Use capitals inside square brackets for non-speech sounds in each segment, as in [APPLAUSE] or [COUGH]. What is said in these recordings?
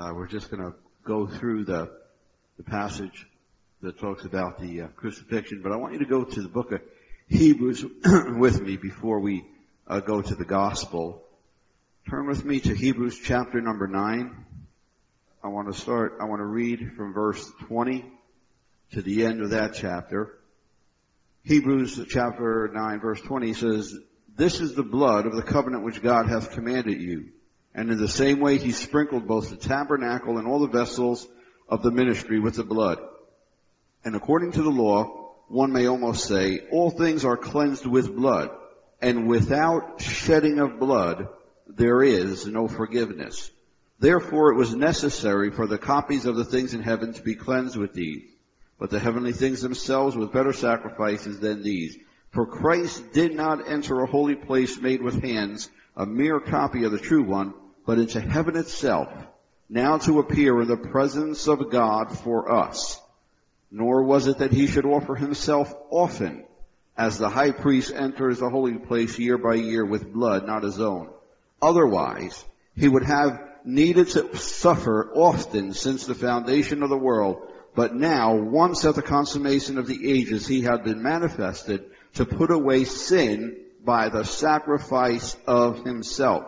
Uh, we're just going to go through the, the passage that talks about the uh, crucifixion, but I want you to go to the book of Hebrews [CLEARS THROAT] with me before we uh, go to the gospel. Turn with me to Hebrews chapter number 9. I want to start, I want to read from verse 20 to the end of that chapter. Hebrews chapter 9 verse 20 says, This is the blood of the covenant which God hath commanded you. And in the same way he sprinkled both the tabernacle and all the vessels of the ministry with the blood. And according to the law, one may almost say, all things are cleansed with blood, and without shedding of blood, there is no forgiveness. Therefore it was necessary for the copies of the things in heaven to be cleansed with these, but the heavenly things themselves with better sacrifices than these. For Christ did not enter a holy place made with hands, a mere copy of the true one, but into heaven itself, now to appear in the presence of God for us. Nor was it that he should offer himself often, as the high priest enters the holy place year by year with blood not his own. Otherwise, he would have needed to suffer often since the foundation of the world, but now, once at the consummation of the ages, he had been manifested to put away sin by the sacrifice of himself.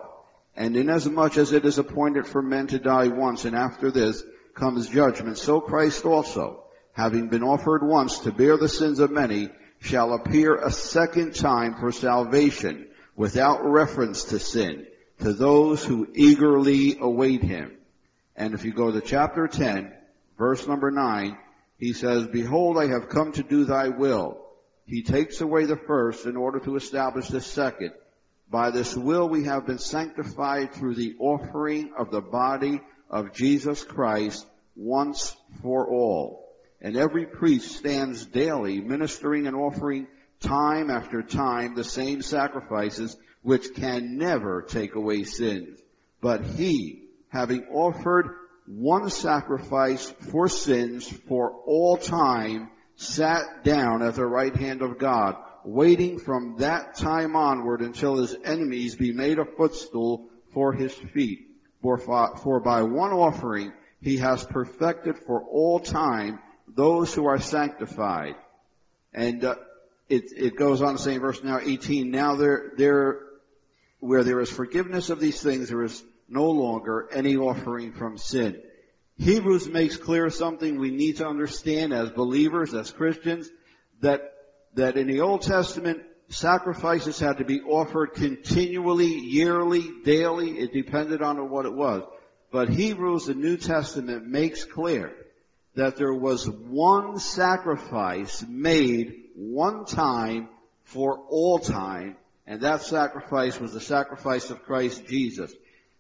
And inasmuch as it is appointed for men to die once, and after this comes judgment, so Christ also, having been offered once to bear the sins of many, shall appear a second time for salvation, without reference to sin, to those who eagerly await him. And if you go to chapter 10, verse number 9, he says, Behold, I have come to do thy will. He takes away the first in order to establish the second. By this will we have been sanctified through the offering of the body of Jesus Christ once for all. And every priest stands daily ministering and offering time after time the same sacrifices which can never take away sins. But he, having offered one sacrifice for sins for all time, sat down at the right hand of God waiting from that time onward until his enemies be made a footstool for his feet. For, by one offering he has perfected for all time those who are sanctified. And uh, it, it goes on to say in verse now 18, now there, there, where there is forgiveness of these things, there is no longer any offering from sin. Hebrews makes clear something we need to understand as believers, as Christians, that that in the Old Testament, sacrifices had to be offered continually, yearly, daily. It depended on what it was. But Hebrews, the New Testament, makes clear that there was one sacrifice made one time for all time, and that sacrifice was the sacrifice of Christ Jesus.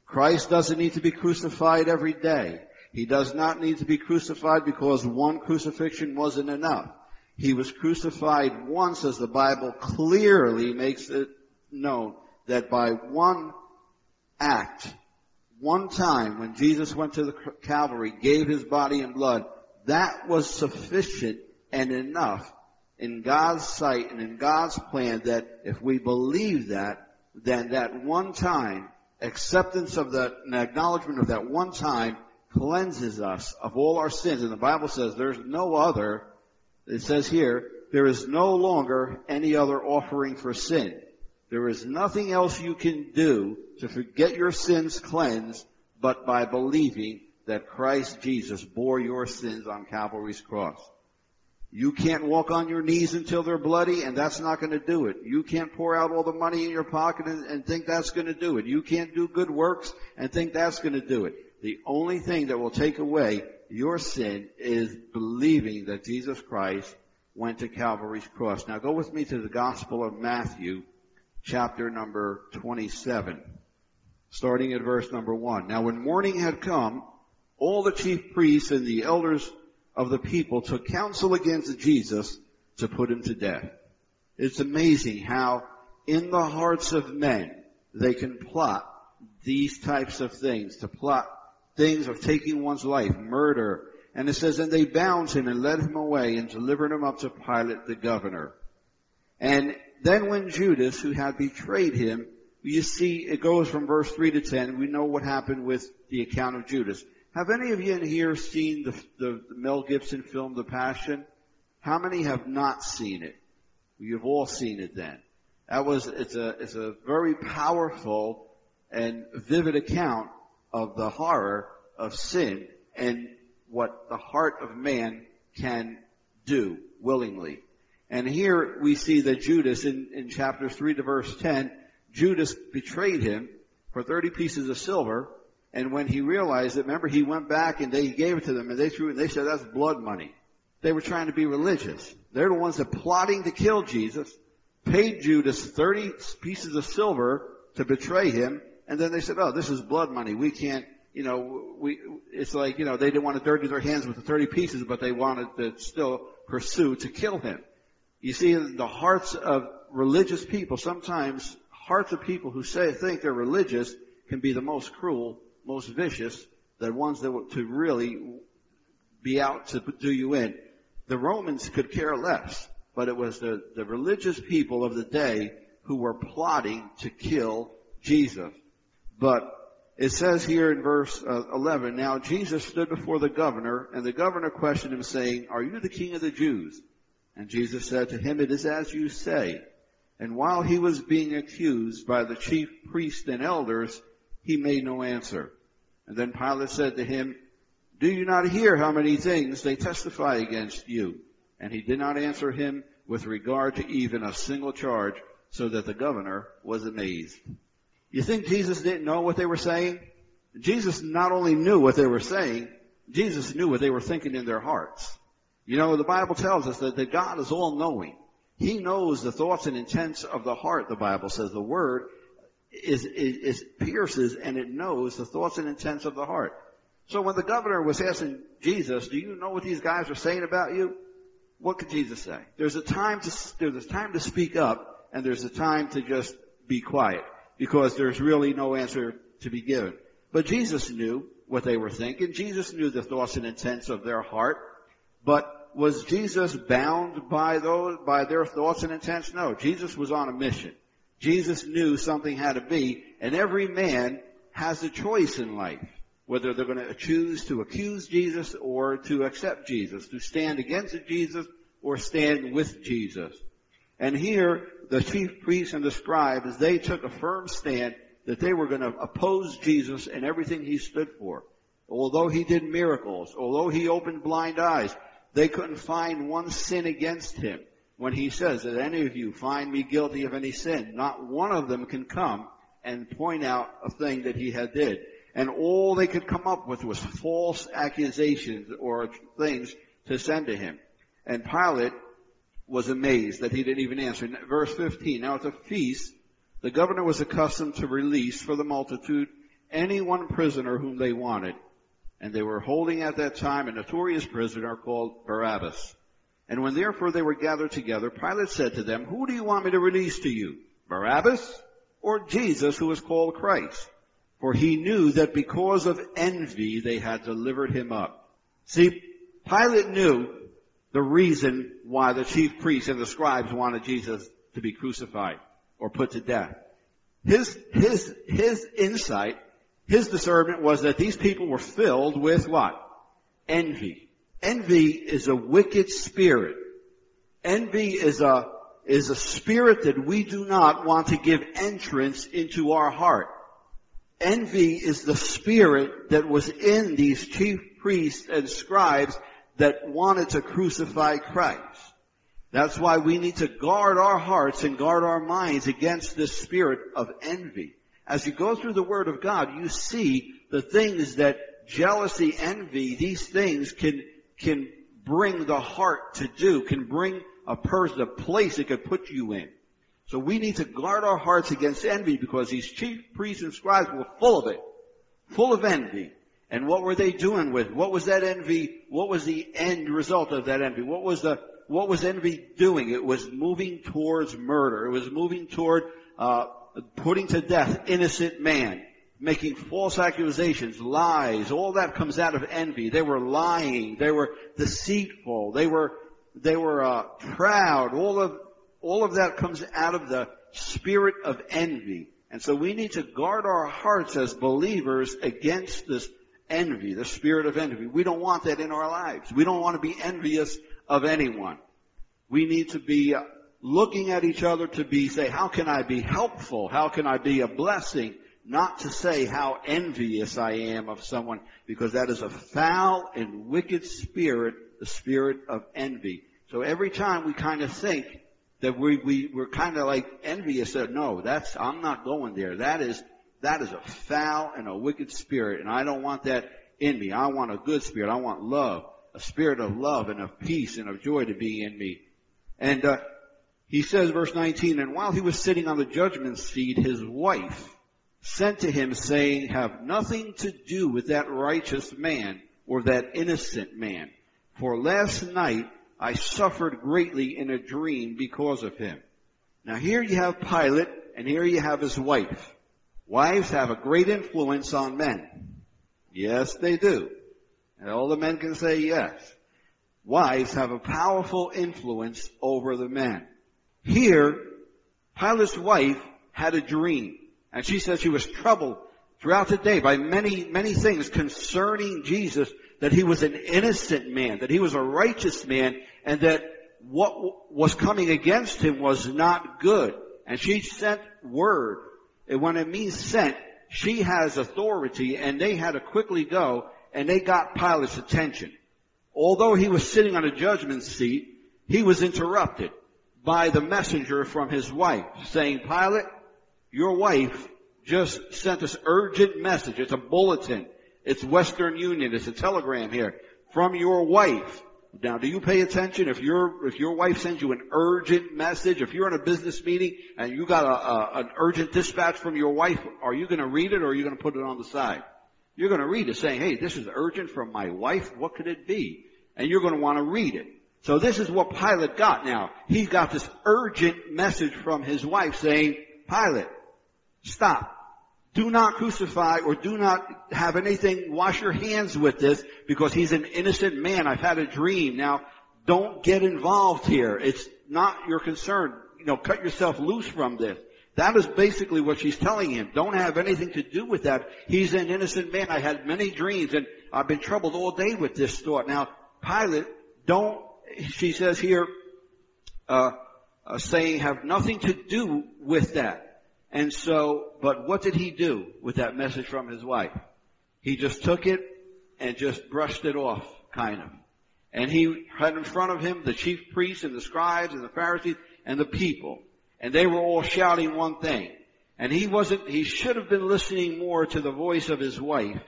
Christ doesn't need to be crucified every day. He does not need to be crucified because one crucifixion wasn't enough. He was crucified once as the Bible clearly makes it known that by one act, one time when Jesus went to the Calvary, gave his body and blood, that was sufficient and enough in God's sight and in God's plan that if we believe that, then that one time, acceptance of that, and acknowledgement of that one time cleanses us of all our sins. And the Bible says there's no other it says here, there is no longer any other offering for sin. There is nothing else you can do to forget your sins cleansed but by believing that Christ Jesus bore your sins on Calvary's cross. You can't walk on your knees until they're bloody and that's not going to do it. You can't pour out all the money in your pocket and, and think that's going to do it. You can't do good works and think that's going to do it. The only thing that will take away your sin is believing that Jesus Christ went to Calvary's cross. Now go with me to the Gospel of Matthew, chapter number 27, starting at verse number 1. Now when morning had come, all the chief priests and the elders of the people took counsel against Jesus to put him to death. It's amazing how in the hearts of men they can plot these types of things, to plot things of taking one's life, murder. And it says, and they bound him and led him away and delivered him up to Pilate the governor. And then when Judas, who had betrayed him, you see, it goes from verse 3 to 10. We know what happened with the account of Judas. Have any of you in here seen the, the Mel Gibson film, The Passion? How many have not seen it? You've all seen it then. That was, it's a, it's a very powerful and vivid account of the horror of sin and what the heart of man can do willingly. And here we see that Judas in, in chapter 3 to verse 10, Judas betrayed him for 30 pieces of silver. And when he realized it, remember he went back and they gave it to them and they threw it and they said that's blood money. They were trying to be religious. They're the ones that plotting to kill Jesus, paid Judas 30 pieces of silver to betray him. And then they said, oh, this is blood money. We can't, you know, we, it's like, you know, they didn't want to dirty their hands with the 30 pieces, but they wanted to still pursue to kill him. You see, the hearts of religious people, sometimes hearts of people who say, think they're religious can be the most cruel, most vicious, the ones that were to really be out to do you in. The Romans could care less, but it was the, the religious people of the day who were plotting to kill Jesus. But it says here in verse uh, 11, now Jesus stood before the governor, and the governor questioned him saying, are you the king of the Jews? And Jesus said to him, it is as you say. And while he was being accused by the chief priests and elders, he made no answer. And then Pilate said to him, do you not hear how many things they testify against you? And he did not answer him with regard to even a single charge, so that the governor was amazed. You think Jesus didn't know what they were saying? Jesus not only knew what they were saying, Jesus knew what they were thinking in their hearts. You know, the Bible tells us that, that God is all knowing. He knows the thoughts and intents of the heart, the Bible says. The word is, is, is pierces and it knows the thoughts and intents of the heart. So when the governor was asking Jesus, do you know what these guys are saying about you? What could Jesus say? There's a time to, there's a time to speak up and there's a time to just be quiet because there's really no answer to be given. But Jesus knew what they were thinking. Jesus knew the thoughts and intents of their heart. But was Jesus bound by those, by their thoughts and intents? No. Jesus was on a mission. Jesus knew something had to be, and every man has a choice in life. Whether they're going to choose to accuse Jesus or to accept Jesus, to stand against Jesus or stand with Jesus. And here, the chief priests and the scribes, they took a firm stand that they were going to oppose Jesus and everything he stood for. Although he did miracles, although he opened blind eyes, they couldn't find one sin against him. When he says that any of you find me guilty of any sin, not one of them can come and point out a thing that he had did. And all they could come up with was false accusations or things to send to him. And Pilate was amazed that he didn't even answer. Verse 15, now at the feast, the governor was accustomed to release for the multitude any one prisoner whom they wanted. And they were holding at that time a notorious prisoner called Barabbas. And when therefore they were gathered together, Pilate said to them, Who do you want me to release to you? Barabbas or Jesus who is called Christ? For he knew that because of envy they had delivered him up. See, Pilate knew the reason why the chief priests and the scribes wanted Jesus to be crucified or put to death. His, his, his insight, his discernment was that these people were filled with what? Envy. Envy is a wicked spirit. Envy is a, is a spirit that we do not want to give entrance into our heart. Envy is the spirit that was in these chief priests and scribes that wanted to crucify Christ. That's why we need to guard our hearts and guard our minds against this spirit of envy. As you go through the Word of God, you see the things that jealousy, envy, these things can, can bring the heart to do, can bring a person, a place it could put you in. So we need to guard our hearts against envy because these chief priests and scribes were full of it. Full of envy. And what were they doing with? What was that envy? What was the end result of that envy? What was the, what was envy doing? It was moving towards murder. It was moving toward, uh, putting to death innocent man. Making false accusations, lies, all that comes out of envy. They were lying. They were deceitful. They were, they were, uh, proud. All of, all of that comes out of the spirit of envy. And so we need to guard our hearts as believers against this envy, the spirit of envy. We don't want that in our lives. We don't want to be envious of anyone. We need to be looking at each other to be, say, how can I be helpful? How can I be a blessing? Not to say how envious I am of someone, because that is a foul and wicked spirit, the spirit of envy. So every time we kind of think that we, we, we're kind of like envious no, that's, I'm not going there. That is, that is a foul and a wicked spirit and I don't want that in me. I want a good spirit. I want love, a spirit of love and of peace and of joy to be in me. And, uh, he says, verse 19, and while he was sitting on the judgment seat, his wife sent to him saying, have nothing to do with that righteous man or that innocent man. For last night I suffered greatly in a dream because of him. Now here you have Pilate and here you have his wife. Wives have a great influence on men. Yes, they do. And all the men can say yes. Wives have a powerful influence over the men. Here, Pilate's wife had a dream. And she said she was troubled throughout the day by many, many things concerning Jesus that he was an innocent man, that he was a righteous man, and that what was coming against him was not good. And she sent word. And when it means sent, she has authority and they had to quickly go and they got Pilate's attention. Although he was sitting on a judgment seat, he was interrupted by the messenger from his wife saying, Pilate, your wife just sent this urgent message. It's a bulletin. It's Western Union. It's a telegram here from your wife. Now, do you pay attention if your if your wife sends you an urgent message? If you're in a business meeting and you got a, a an urgent dispatch from your wife, are you going to read it or are you going to put it on the side? You're going to read it, saying, "Hey, this is urgent from my wife. What could it be?" And you're going to want to read it. So this is what Pilate got now. He's got this urgent message from his wife saying, "Pilate, stop. Do not crucify or do not have anything, wash your hands with this because he's an innocent man. I've had a dream. Now, don't get involved here. It's not your concern. You know, cut yourself loose from this. That is basically what she's telling him. Don't have anything to do with that. He's an innocent man. I had many dreams and I've been troubled all day with this thought. Now, Pilate, don't, she says here, uh, uh, saying have nothing to do with that. And so, but what did he do with that message from his wife? He just took it and just brushed it off, kind of. And he had in front of him the chief priests and the scribes and the Pharisees and the people. And they were all shouting one thing. And he wasn't, he should have been listening more to the voice of his wife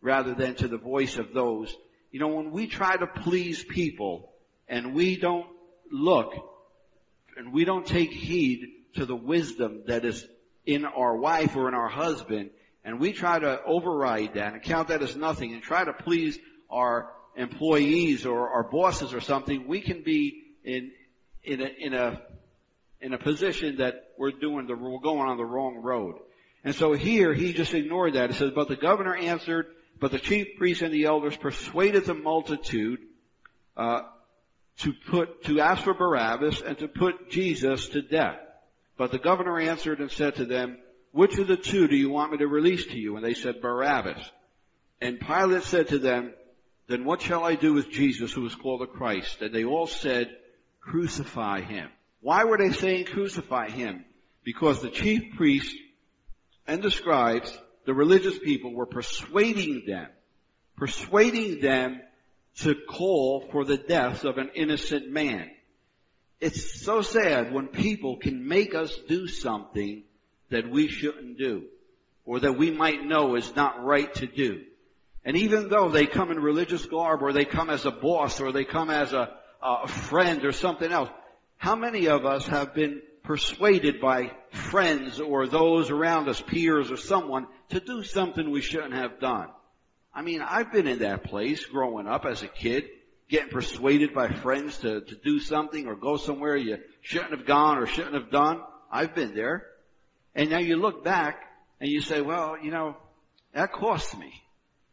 rather than to the voice of those. You know, when we try to please people and we don't look and we don't take heed to the wisdom that is in our wife or in our husband, and we try to override that and count that as nothing and try to please our employees or our bosses or something, we can be in, in a, in a, in a position that we're doing the, we're going on the wrong road. And so here, he just ignored that. It says, but the governor answered, but the chief priests and the elders persuaded the multitude, uh, to put, to ask for Barabbas and to put Jesus to death. But the governor answered and said to them, which of the two do you want me to release to you? And they said, Barabbas. And Pilate said to them, then what shall I do with Jesus who is called the Christ? And they all said, crucify him. Why were they saying crucify him? Because the chief priests and the scribes, the religious people were persuading them, persuading them to call for the death of an innocent man. It's so sad when people can make us do something that we shouldn't do or that we might know is not right to do. And even though they come in religious garb or they come as a boss or they come as a, a friend or something else, how many of us have been persuaded by friends or those around us, peers or someone, to do something we shouldn't have done? I mean, I've been in that place growing up as a kid getting persuaded by friends to, to do something or go somewhere you shouldn't have gone or shouldn't have done. I've been there. And now you look back and you say, well, you know, that cost me.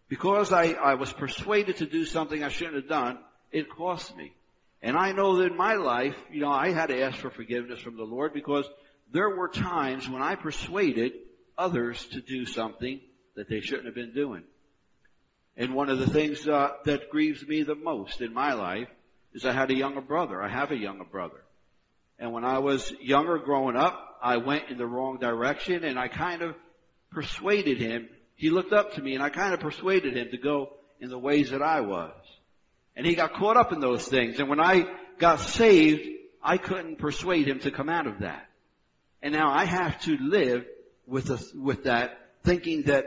Because I, I was persuaded to do something I shouldn't have done, it cost me. And I know that in my life, you know, I had to ask for forgiveness from the Lord because there were times when I persuaded others to do something that they shouldn't have been doing. And one of the things uh, that grieves me the most in my life is I had a younger brother. I have a younger brother. And when I was younger growing up, I went in the wrong direction and I kind of persuaded him. He looked up to me and I kind of persuaded him to go in the ways that I was. And he got caught up in those things. And when I got saved, I couldn't persuade him to come out of that. And now I have to live with, a, with that thinking that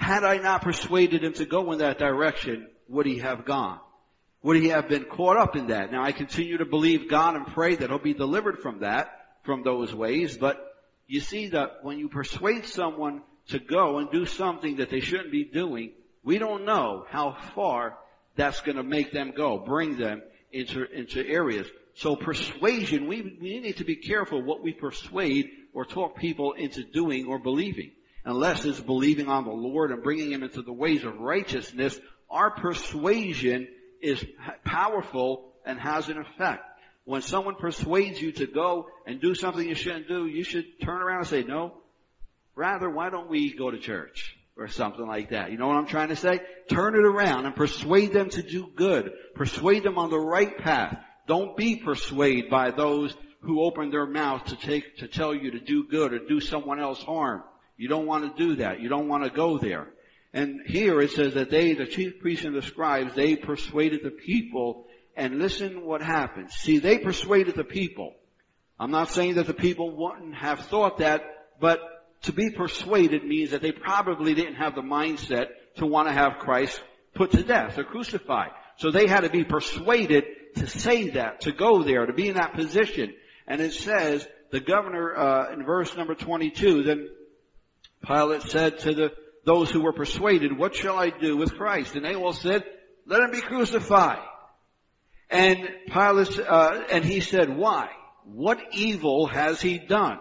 had I not persuaded him to go in that direction, would he have gone? Would he have been caught up in that? Now I continue to believe God and pray that he'll be delivered from that, from those ways, but you see that when you persuade someone to go and do something that they shouldn't be doing, we don't know how far that's going to make them go, bring them into, into areas. So persuasion, we, we need to be careful what we persuade or talk people into doing or believing. Unless it's believing on the Lord and bringing him into the ways of righteousness, our persuasion is powerful and has an effect. When someone persuades you to go and do something you shouldn't do, you should turn around and say, no, rather, why don't we go to church? Or something like that. You know what I'm trying to say? Turn it around and persuade them to do good. Persuade them on the right path. Don't be persuaded by those who open their mouth to take, to tell you to do good or do someone else harm. You don't want to do that. You don't want to go there. And here it says that they, the chief priests and the scribes, they persuaded the people and listen what happens. See, they persuaded the people. I'm not saying that the people wouldn't have thought that, but to be persuaded means that they probably didn't have the mindset to want to have Christ put to death or crucified. So they had to be persuaded to say that, to go there, to be in that position. And it says, the governor, uh, in verse number 22, then Pilate said to the those who were persuaded, what shall I do with Christ? And they all said, let him be crucified. And Pilate, uh, and he said, why? What evil has he done?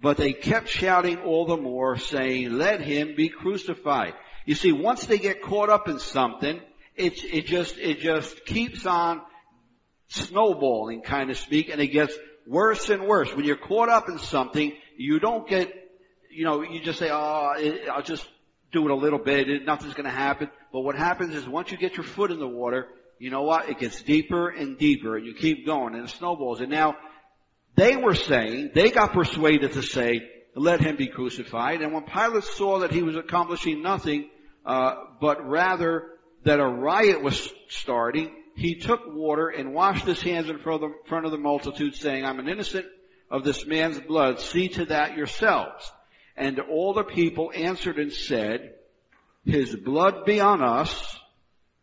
But they kept shouting all the more, saying, let him be crucified. You see, once they get caught up in something, it, it just, it just keeps on snowballing, kind of speak, and it gets worse and worse. When you're caught up in something, you don't get, you know, you just say, oh, I'll just do it a little bit, nothing's gonna happen. But what happens is once you get your foot in the water, you know what? It gets deeper and deeper and you keep going and it snowballs. And now, they were saying, they got persuaded to say, let him be crucified. And when Pilate saw that he was accomplishing nothing, uh, but rather that a riot was starting, he took water and washed his hands in front of, the, front of the multitude saying, I'm an innocent of this man's blood. See to that yourselves. And all the people answered and said, His blood be on us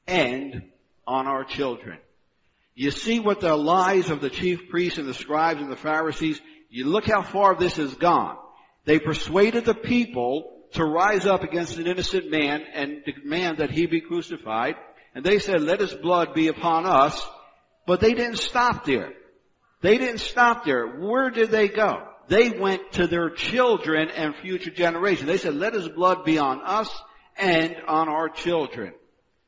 and on our children. You see what the lies of the chief priests and the scribes and the Pharisees, you look how far this has gone. They persuaded the people to rise up against an innocent man and demand that he be crucified. And they said, let his blood be upon us. But they didn't stop there. They didn't stop there. Where did they go? They went to their children and future generations. They said, let his blood be on us and on our children.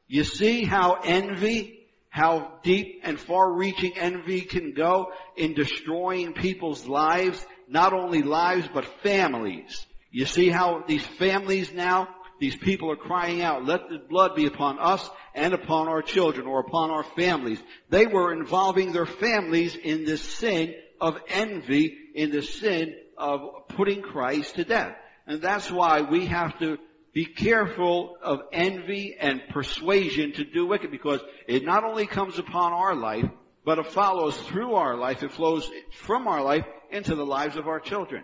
You see how envy, how deep and far reaching envy can go in destroying people's lives, not only lives, but families. You see how these families now, these people are crying out, let the blood be upon us and upon our children or upon our families. They were involving their families in this sin of envy in the sin of putting Christ to death. And that's why we have to be careful of envy and persuasion to do wicked because it not only comes upon our life, but it follows through our life. It flows from our life into the lives of our children.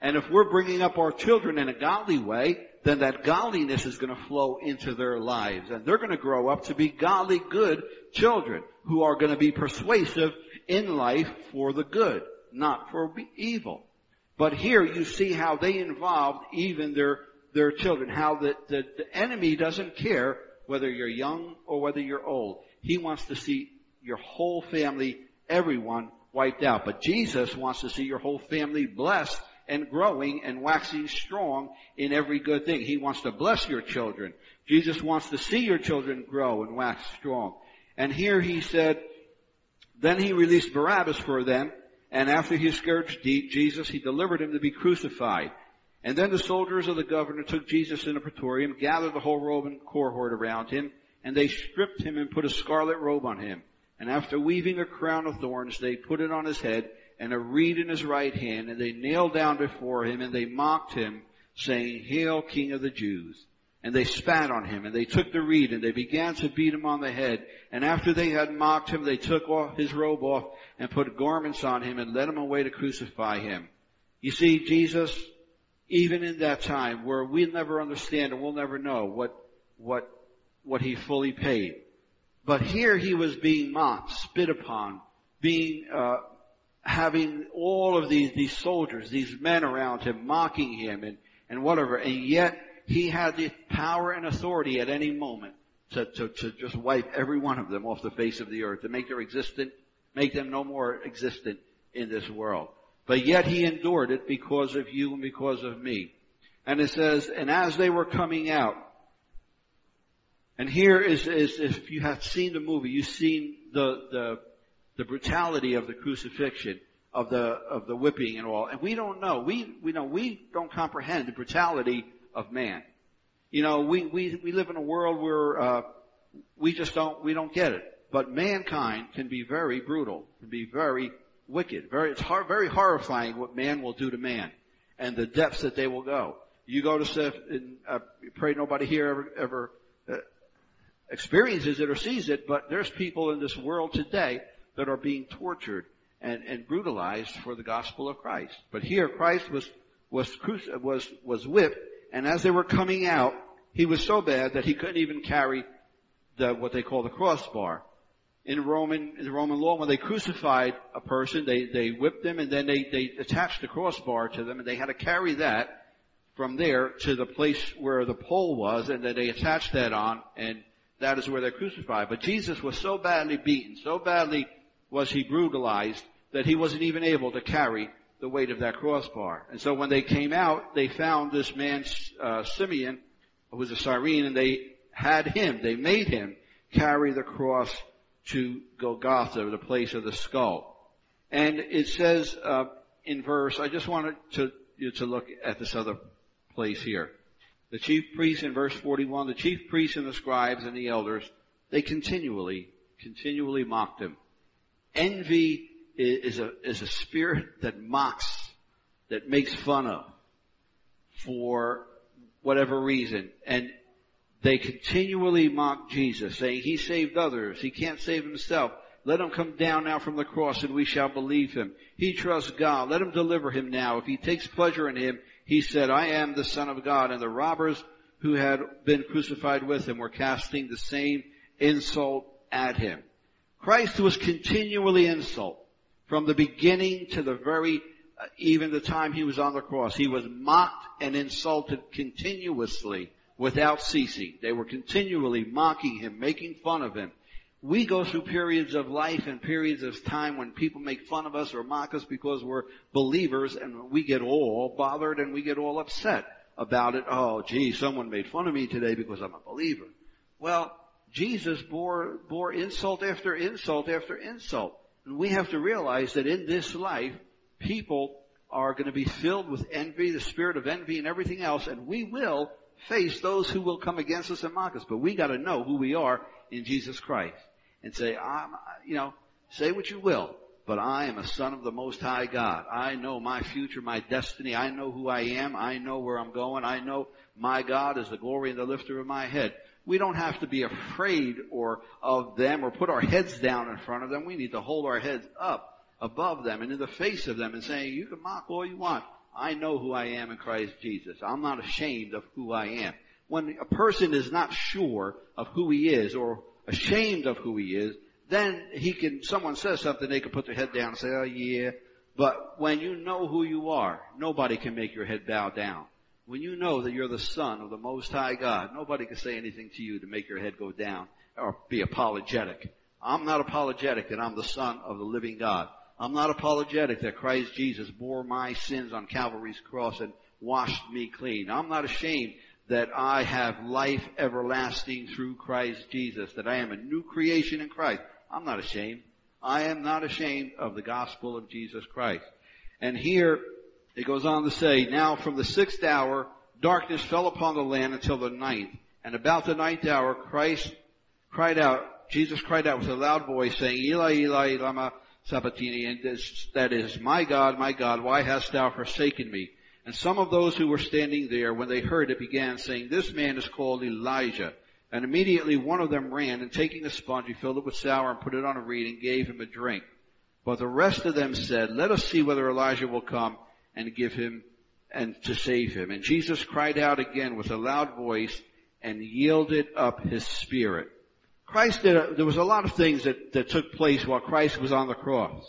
And if we're bringing up our children in a godly way, then that godliness is going to flow into their lives. And they're going to grow up to be godly, good children who are going to be persuasive in life for the good, not for evil. But here you see how they involved even their, their children, how the, the, the enemy doesn't care whether you're young or whether you're old. He wants to see your whole family, everyone wiped out. But Jesus wants to see your whole family blessed and growing and waxing strong in every good thing. He wants to bless your children. Jesus wants to see your children grow and wax strong. And here he said, then he released Barabbas for them, and after he scourged Jesus, he delivered him to be crucified. And then the soldiers of the governor took Jesus in the praetorium, gathered the whole Roman cohort around him, and they stripped him and put a scarlet robe on him. And after weaving a crown of thorns, they put it on his head and a reed in his right hand, and they kneeled down before him and they mocked him, saying, Hail, King of the Jews. And they spat on him, and they took the reed, and they began to beat him on the head. And after they had mocked him, they took off his robe off, and put garments on him, and led him away to crucify him. You see, Jesus, even in that time, where we'll never understand and we'll never know what, what, what he fully paid. But here he was being mocked, spit upon, being, uh, having all of these, these soldiers, these men around him, mocking him and, and whatever, and yet he had the power and authority at any moment to, to, to just wipe every one of them off the face of the earth, to make their existent, make them no more existent in this world. But yet he endured it because of you and because of me. And it says, and as they were coming out, and here is, is if you have seen the movie, you've seen the, the, the brutality of the crucifixion, of the, of the whipping and all. And we don't know. We, we know, we don't comprehend the brutality of man. You know, we, we, we live in a world where, uh, we just don't, we don't get it. But mankind can be very brutal, can be very wicked. Very, it's hor- very horrifying what man will do to man and the depths that they will go. You go to and uh, pray nobody here ever, ever uh, experiences it or sees it, but there's people in this world today that are being tortured and, and brutalized for the gospel of Christ. But here Christ was, was, was, was whipped and as they were coming out, he was so bad that he couldn't even carry the, what they call the crossbar. In Roman, in the Roman law, when they crucified a person, they, they whipped them and then they, they attached the crossbar to them and they had to carry that from there to the place where the pole was and then they attached that on and that is where they're crucified. But Jesus was so badly beaten, so badly was he brutalized that he wasn't even able to carry the weight of that crossbar. And so when they came out, they found this man, uh, Simeon, who was a Cyrene, and they had him, they made him carry the cross to Golgotha, the place of the skull. And it says uh, in verse, I just wanted to, you to look at this other place here. The chief priests in verse 41, the chief priests and the scribes and the elders, they continually, continually mocked him. Envy is a, is a spirit that mocks, that makes fun of for whatever reason. And they continually mock Jesus, saying, He saved others. He can't save himself. Let him come down now from the cross and we shall believe him. He trusts God. Let him deliver him now. If he takes pleasure in him, he said, I am the son of God. And the robbers who had been crucified with him were casting the same insult at him. Christ was continually insult from the beginning to the very, uh, even the time he was on the cross. He was mocked and insulted continuously without ceasing. They were continually mocking him, making fun of him. We go through periods of life and periods of time when people make fun of us or mock us because we're believers and we get all bothered and we get all upset about it. Oh, gee, someone made fun of me today because I'm a believer. Well, Jesus bore, bore insult after insult after insult. We have to realize that in this life, people are going to be filled with envy, the spirit of envy and everything else, and we will face those who will come against us and mock us. But we got to know who we are in Jesus Christ and say, I'm, you know, say what you will, but I am a son of the Most High God. I know my future, my destiny. I know who I am. I know where I'm going. I know my God is the glory and the lifter of my head. We don't have to be afraid or of them or put our heads down in front of them. We need to hold our heads up above them and in the face of them and saying, you can mock all you want. I know who I am in Christ Jesus. I'm not ashamed of who I am. When a person is not sure of who he is or ashamed of who he is, then he can, someone says something, they can put their head down and say, oh yeah. But when you know who you are, nobody can make your head bow down. When you know that you're the son of the Most High God, nobody can say anything to you to make your head go down or be apologetic. I'm not apologetic that I'm the son of the living God. I'm not apologetic that Christ Jesus bore my sins on Calvary's cross and washed me clean. I'm not ashamed that I have life everlasting through Christ Jesus, that I am a new creation in Christ. I'm not ashamed. I am not ashamed of the gospel of Jesus Christ. And here It goes on to say, now from the sixth hour, darkness fell upon the land until the ninth. And about the ninth hour, Christ cried out, Jesus cried out with a loud voice saying, Eli, Eli, lama sabachthani, and this, that is, my God, my God, why hast thou forsaken me? And some of those who were standing there, when they heard it, began saying, this man is called Elijah. And immediately one of them ran, and taking a sponge, he filled it with sour and put it on a reed and gave him a drink. But the rest of them said, let us see whether Elijah will come and give him and to save him. And Jesus cried out again with a loud voice and yielded up his spirit. Christ did, a, there was a lot of things that, that took place while Christ was on the cross.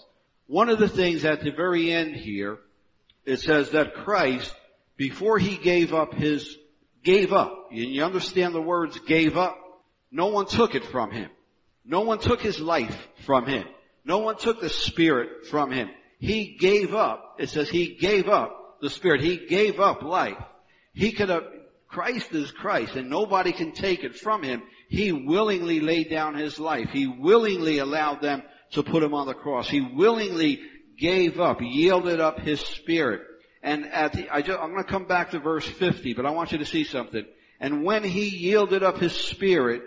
One of the things at the very end here, it says that Christ, before he gave up his, gave up, and you understand the words gave up, no one took it from him. No one took his life from him. No one took the Spirit from him. He gave up, it says he gave up the Spirit. He gave up life. He could have, Christ is Christ and nobody can take it from him. He willingly laid down his life. He willingly allowed them to put him on the cross. He willingly gave up, yielded up his spirit. And at the, I I'm going to come back to verse 50, but I want you to see something. And when he yielded up his spirit,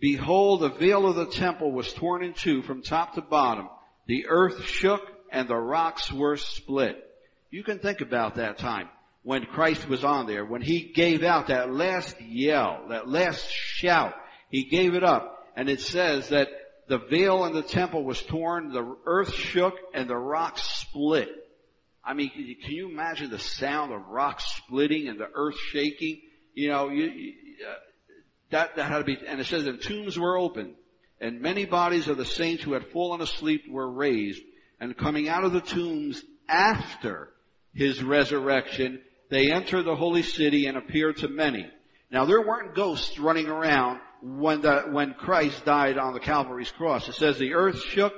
behold, the veil of the temple was torn in two from top to bottom. The earth shook and the rocks were split. You can think about that time when Christ was on there, when he gave out that last yell, that last shout, he gave it up. And it says that the veil in the temple was torn, the earth shook, and the rocks split. I mean, can you imagine the sound of rocks splitting and the earth shaking? You know, you, uh, that, that had to be, and it says, and tombs were opened, and many bodies of the saints who had fallen asleep were raised, and coming out of the tombs after his resurrection, they entered the holy city and appeared to many. Now there weren't ghosts running around when the, when Christ died on the Calvary's cross. It says the earth shook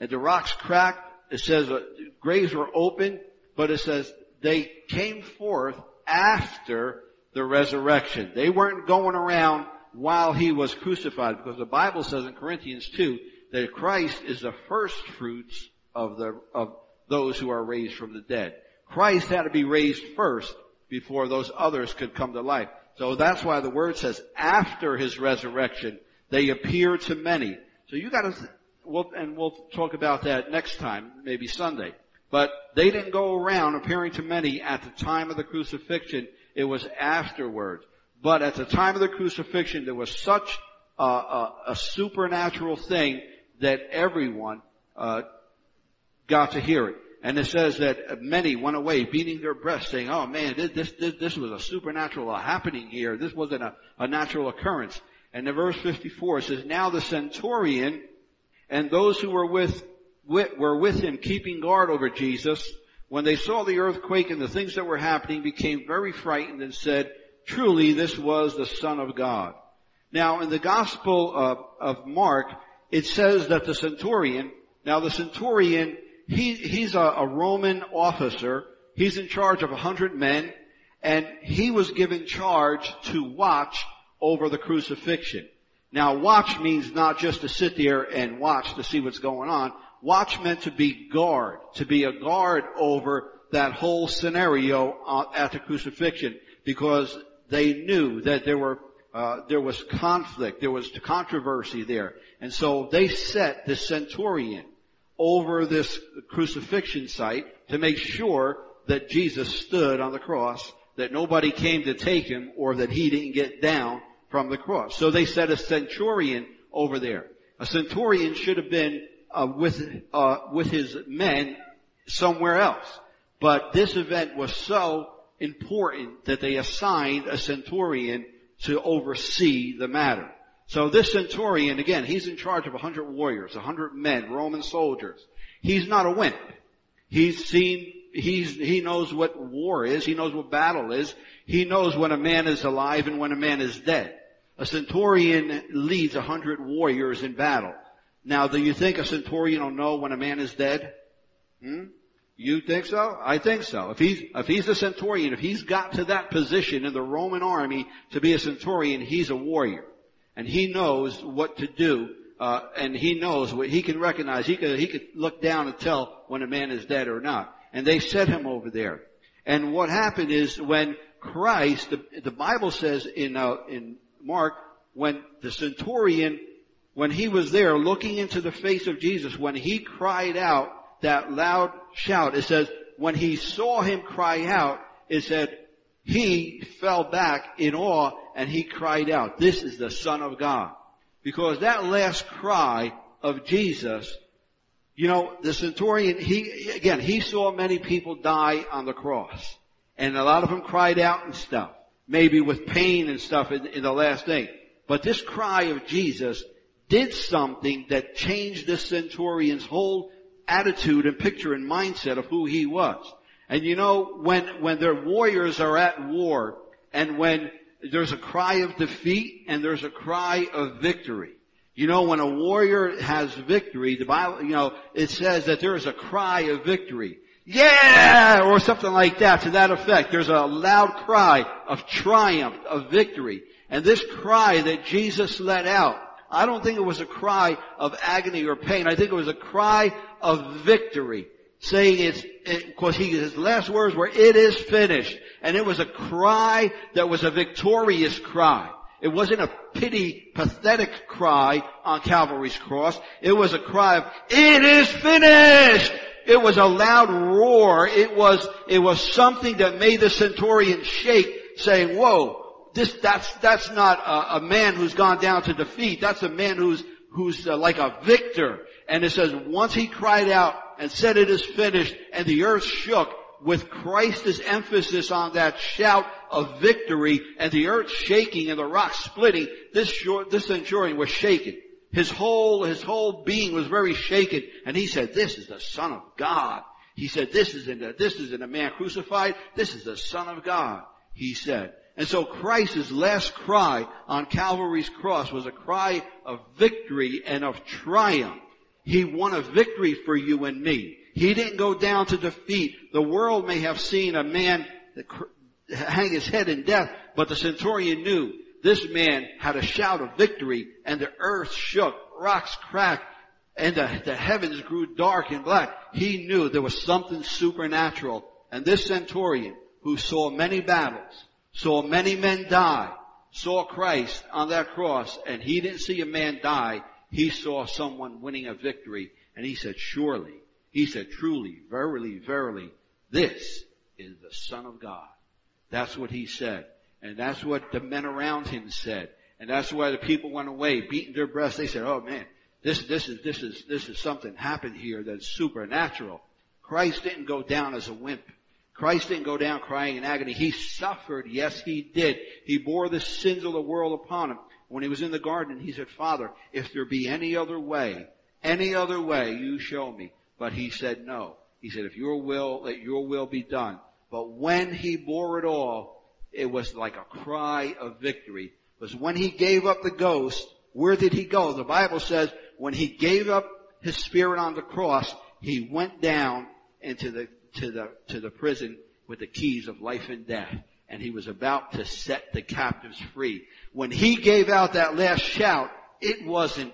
and the rocks cracked. It says uh, graves were open, but it says they came forth after the resurrection. They weren't going around while he was crucified because the Bible says in Corinthians 2 that Christ is the first fruits of the, of those who are raised from the dead. Christ had to be raised first before those others could come to life. So that's why the word says after his resurrection, they appear to many. So you gotta, we'll, and we'll talk about that next time, maybe Sunday. But they didn't go around appearing to many at the time of the crucifixion. It was afterwards. But at the time of the crucifixion, there was such a, a, a supernatural thing that everyone uh, got to hear it. And it says that many went away beating their breasts saying, oh man, this, this, this was a supernatural uh, happening here. This wasn't a, a natural occurrence. And in verse 54 it says, now the centurion and those who were with, with, were with him keeping guard over Jesus, when they saw the earthquake and the things that were happening became very frightened and said, truly this was the Son of God. Now in the Gospel of, of Mark, it says that the centurion, now the centurion he, he's a, a Roman officer. He's in charge of a hundred men and he was given charge to watch over the crucifixion. Now watch means not just to sit there and watch to see what's going on. Watch meant to be guard, to be a guard over that whole scenario uh, at the crucifixion because they knew that there were uh, there was conflict, there was controversy there, and so they set the centurion over this crucifixion site to make sure that Jesus stood on the cross, that nobody came to take him or that he didn't get down from the cross. So they set a centurion over there. A centurion should have been uh, with uh, with his men somewhere else, but this event was so important that they assigned a centurion to oversee the matter. So this centurion, again, he's in charge of a hundred warriors, a hundred men, Roman soldiers. He's not a wimp. He's seen, he's, he knows what war is. He knows what battle is. He knows when a man is alive and when a man is dead. A centurion leads a hundred warriors in battle. Now, do you think a centurion will know when a man is dead? Hmm? You think so? I think so. If he's, if he's a centurion, if he's got to that position in the Roman army to be a centurion, he's a warrior and he knows what to do, uh, and he knows what he can recognize. He could he could look down and tell when a man is dead or not. And they set him over there. And what happened is when Christ, the, the Bible says in, uh, in Mark, when the centurion, when he was there looking into the face of Jesus, when he cried out that loud shout, it says, when he saw him cry out, it said, he fell back in awe and he cried out, this is the Son of God. Because that last cry of Jesus, you know, the centurion, he, again, he saw many people die on the cross. And a lot of them cried out and stuff. Maybe with pain and stuff in, in the last day. But this cry of Jesus did something that changed the centurion's whole attitude and picture and mindset of who he was. And you know, when, when their warriors are at war, and when there's a cry of defeat and there's a cry of victory. You know, when a warrior has victory, the Bible, you know, it says that there is a cry of victory. Yeah! Or something like that to that effect. There's a loud cry of triumph, of victory. And this cry that Jesus let out, I don't think it was a cry of agony or pain. I think it was a cry of victory saying it's, because it, his last words were, it is finished. And it was a cry that was a victorious cry. It wasn't a pity, pathetic cry on Calvary's cross. It was a cry of, it is finished! It was a loud roar. It was, it was something that made the centurion shake, saying, whoa, this, that's, that's not a, a man who's gone down to defeat. That's a man who's, who's uh, like a victor. And it says, once he cried out and said it is finished, and the earth shook, with Christ's emphasis on that shout of victory, and the earth shaking and the rocks splitting, this, this centurion was shaken. His whole, his whole being was very shaken, and he said, this is the Son of God. He said, this isn't a, this isn't a man crucified, this is the Son of God, he said. And so Christ's last cry on Calvary's cross was a cry of victory and of triumph. He won a victory for you and me. He didn't go down to defeat. The world may have seen a man hang his head in death, but the centurion knew this man had a shout of victory and the earth shook, rocks cracked, and the, the heavens grew dark and black. He knew there was something supernatural. And this centurion, who saw many battles, saw many men die, saw Christ on that cross, and he didn't see a man die, he saw someone winning a victory and he said, surely, he said, truly, verily, verily, this is the Son of God. That's what he said. And that's what the men around him said. And that's why the people went away, beating their breasts. They said, oh man, this, this is, this is, this is something happened here that's supernatural. Christ didn't go down as a wimp. Christ didn't go down crying in agony. He suffered. Yes, he did. He bore the sins of the world upon him. When he was in the garden, he said, Father, if there be any other way, any other way, you show me. But he said no. He said, if your will, let your will be done. But when he bore it all, it was like a cry of victory. Because when he gave up the ghost, where did he go? The Bible says when he gave up his spirit on the cross, he went down into the, to the, to the prison with the keys of life and death. And he was about to set the captives free when he gave out that last shout, it wasn't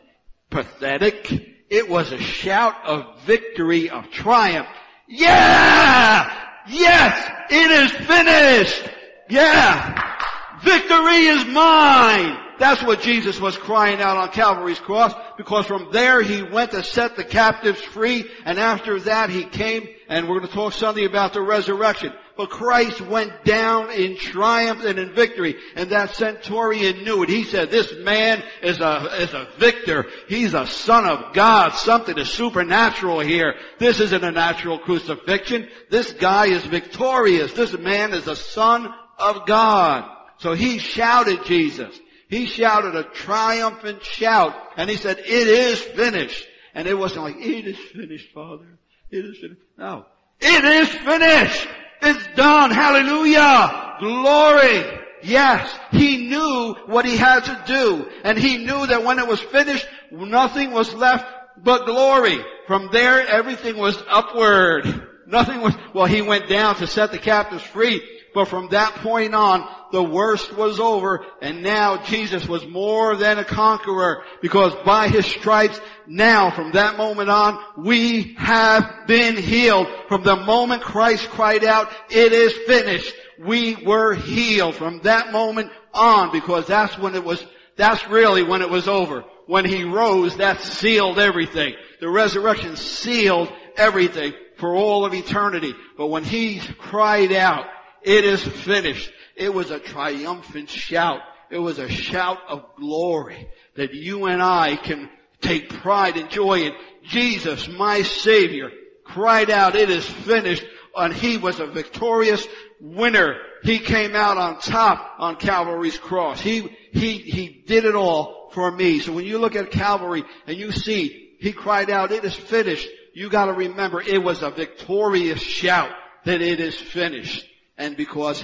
pathetic. It was a shout of victory, of triumph. Yeah! Yes! It is finished! Yeah! Victory is mine! That's what Jesus was crying out on Calvary's cross because from there he went to set the captives free and after that he came and we're going to talk Sunday about the resurrection. But Christ went down in triumph and in victory. And that centurion knew it. He said, this man is a, is a victor. He's a son of God. Something is supernatural here. This isn't a natural crucifixion. This guy is victorious. This man is a son of God. So he shouted Jesus. He shouted a triumphant shout and he said, it is finished. And it wasn't like, it is finished, Father. It is finished. No. It is finished! It's done! Hallelujah! Glory! Yes, he knew what he had to do. And he knew that when it was finished, nothing was left but glory. From there, everything was upward. Nothing was, well, he went down to set the captives free. But from that point on, The worst was over and now Jesus was more than a conqueror because by His stripes now from that moment on we have been healed. From the moment Christ cried out, it is finished. We were healed from that moment on because that's when it was, that's really when it was over. When He rose, that sealed everything. The resurrection sealed everything for all of eternity. But when He cried out, it is finished. It was a triumphant shout. It was a shout of glory that you and I can take pride and joy in. Jesus, my Savior, cried out, it is finished, and He was a victorious winner. He came out on top on Calvary's cross. He, He, He did it all for me. So when you look at Calvary and you see He cried out, it is finished, you gotta remember it was a victorious shout that it is finished. And because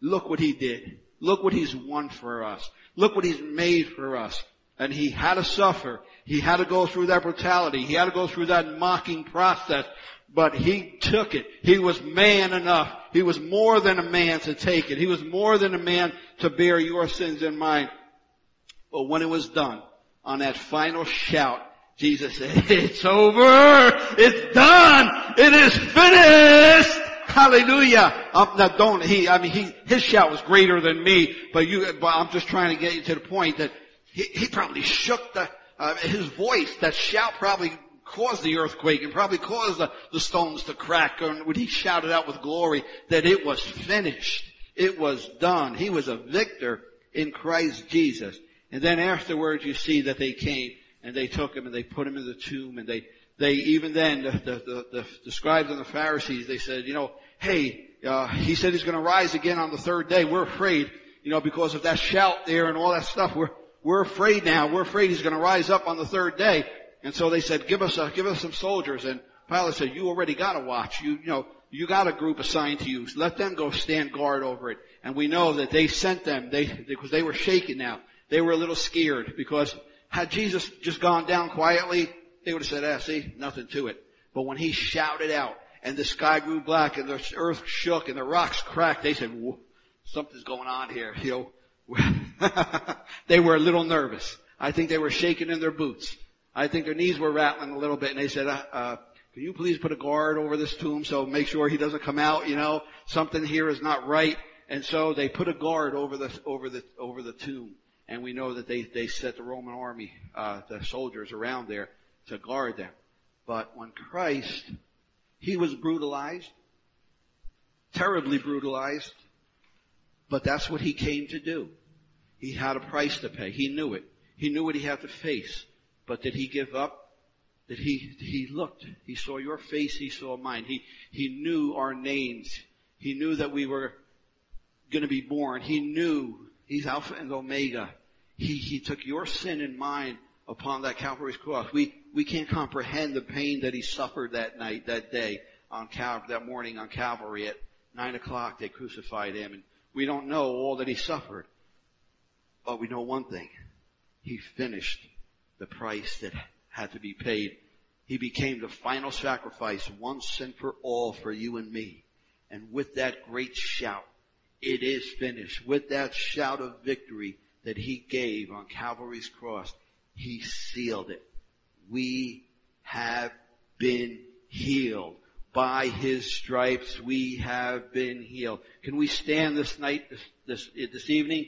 look what he did. Look what he's won for us. Look what he's made for us. And he had to suffer. He had to go through that brutality. He had to go through that mocking process. But he took it. He was man enough. He was more than a man to take it. He was more than a man to bear your sins and mine. But when it was done, on that final shout, Jesus said, it's over! It's done! It is finished! Hallelujah. Um, now don't, he, I mean, he, his shout was greater than me, but you, but I'm just trying to get you to the point that he, he probably shook the, uh, his voice, that shout probably caused the earthquake and probably caused the, the stones to crack and when he shouted out with glory that it was finished. It was done. He was a victor in Christ Jesus. And then afterwards you see that they came and they took him and they put him in the tomb and they, they even then, the, the, the, the scribes and the Pharisees, they said, you know, hey, uh, he said he's going to rise again on the third day. We're afraid, you know, because of that shout there and all that stuff. We're, we're afraid now. We're afraid he's going to rise up on the third day. And so they said, give us, a, give us some soldiers. And Pilate said, you already got a watch. You, you know, you got a group assigned to you. Let them go stand guard over it. And we know that they sent them, they, because they were shaken now. They were a little scared because had Jesus just gone down quietly, they would have said, ah, see, nothing to it. But when he shouted out and the sky grew black and the earth shook and the rocks cracked, they said, something's going on here. You [LAUGHS] know, they were a little nervous. I think they were shaking in their boots. I think their knees were rattling a little bit and they said, uh, uh, can you please put a guard over this tomb so make sure he doesn't come out, you know, something here is not right. And so they put a guard over the, over the, over the tomb. And we know that they, they set the Roman army, uh, the soldiers around there to guard them. But when Christ, he was brutalized, terribly brutalized, but that's what he came to do. He had a price to pay. He knew it. He knew what he had to face. But did he give up? Did he, he looked. He saw your face. He saw mine. He, he knew our names. He knew that we were going to be born. He knew he's Alpha and Omega. He, he took your sin and mine upon that Calvary's cross. We, we can't comprehend the pain that he suffered that night, that day on Cal, that morning on Calvary at nine o'clock they crucified him and we don't know all that he suffered. But we know one thing. He finished the price that had to be paid. He became the final sacrifice once and for all for you and me. And with that great shout, it is finished. With that shout of victory that he gave on Calvary's cross, he sealed it. We have been healed. By His stripes we have been healed. Can we stand this night, this, this, this evening?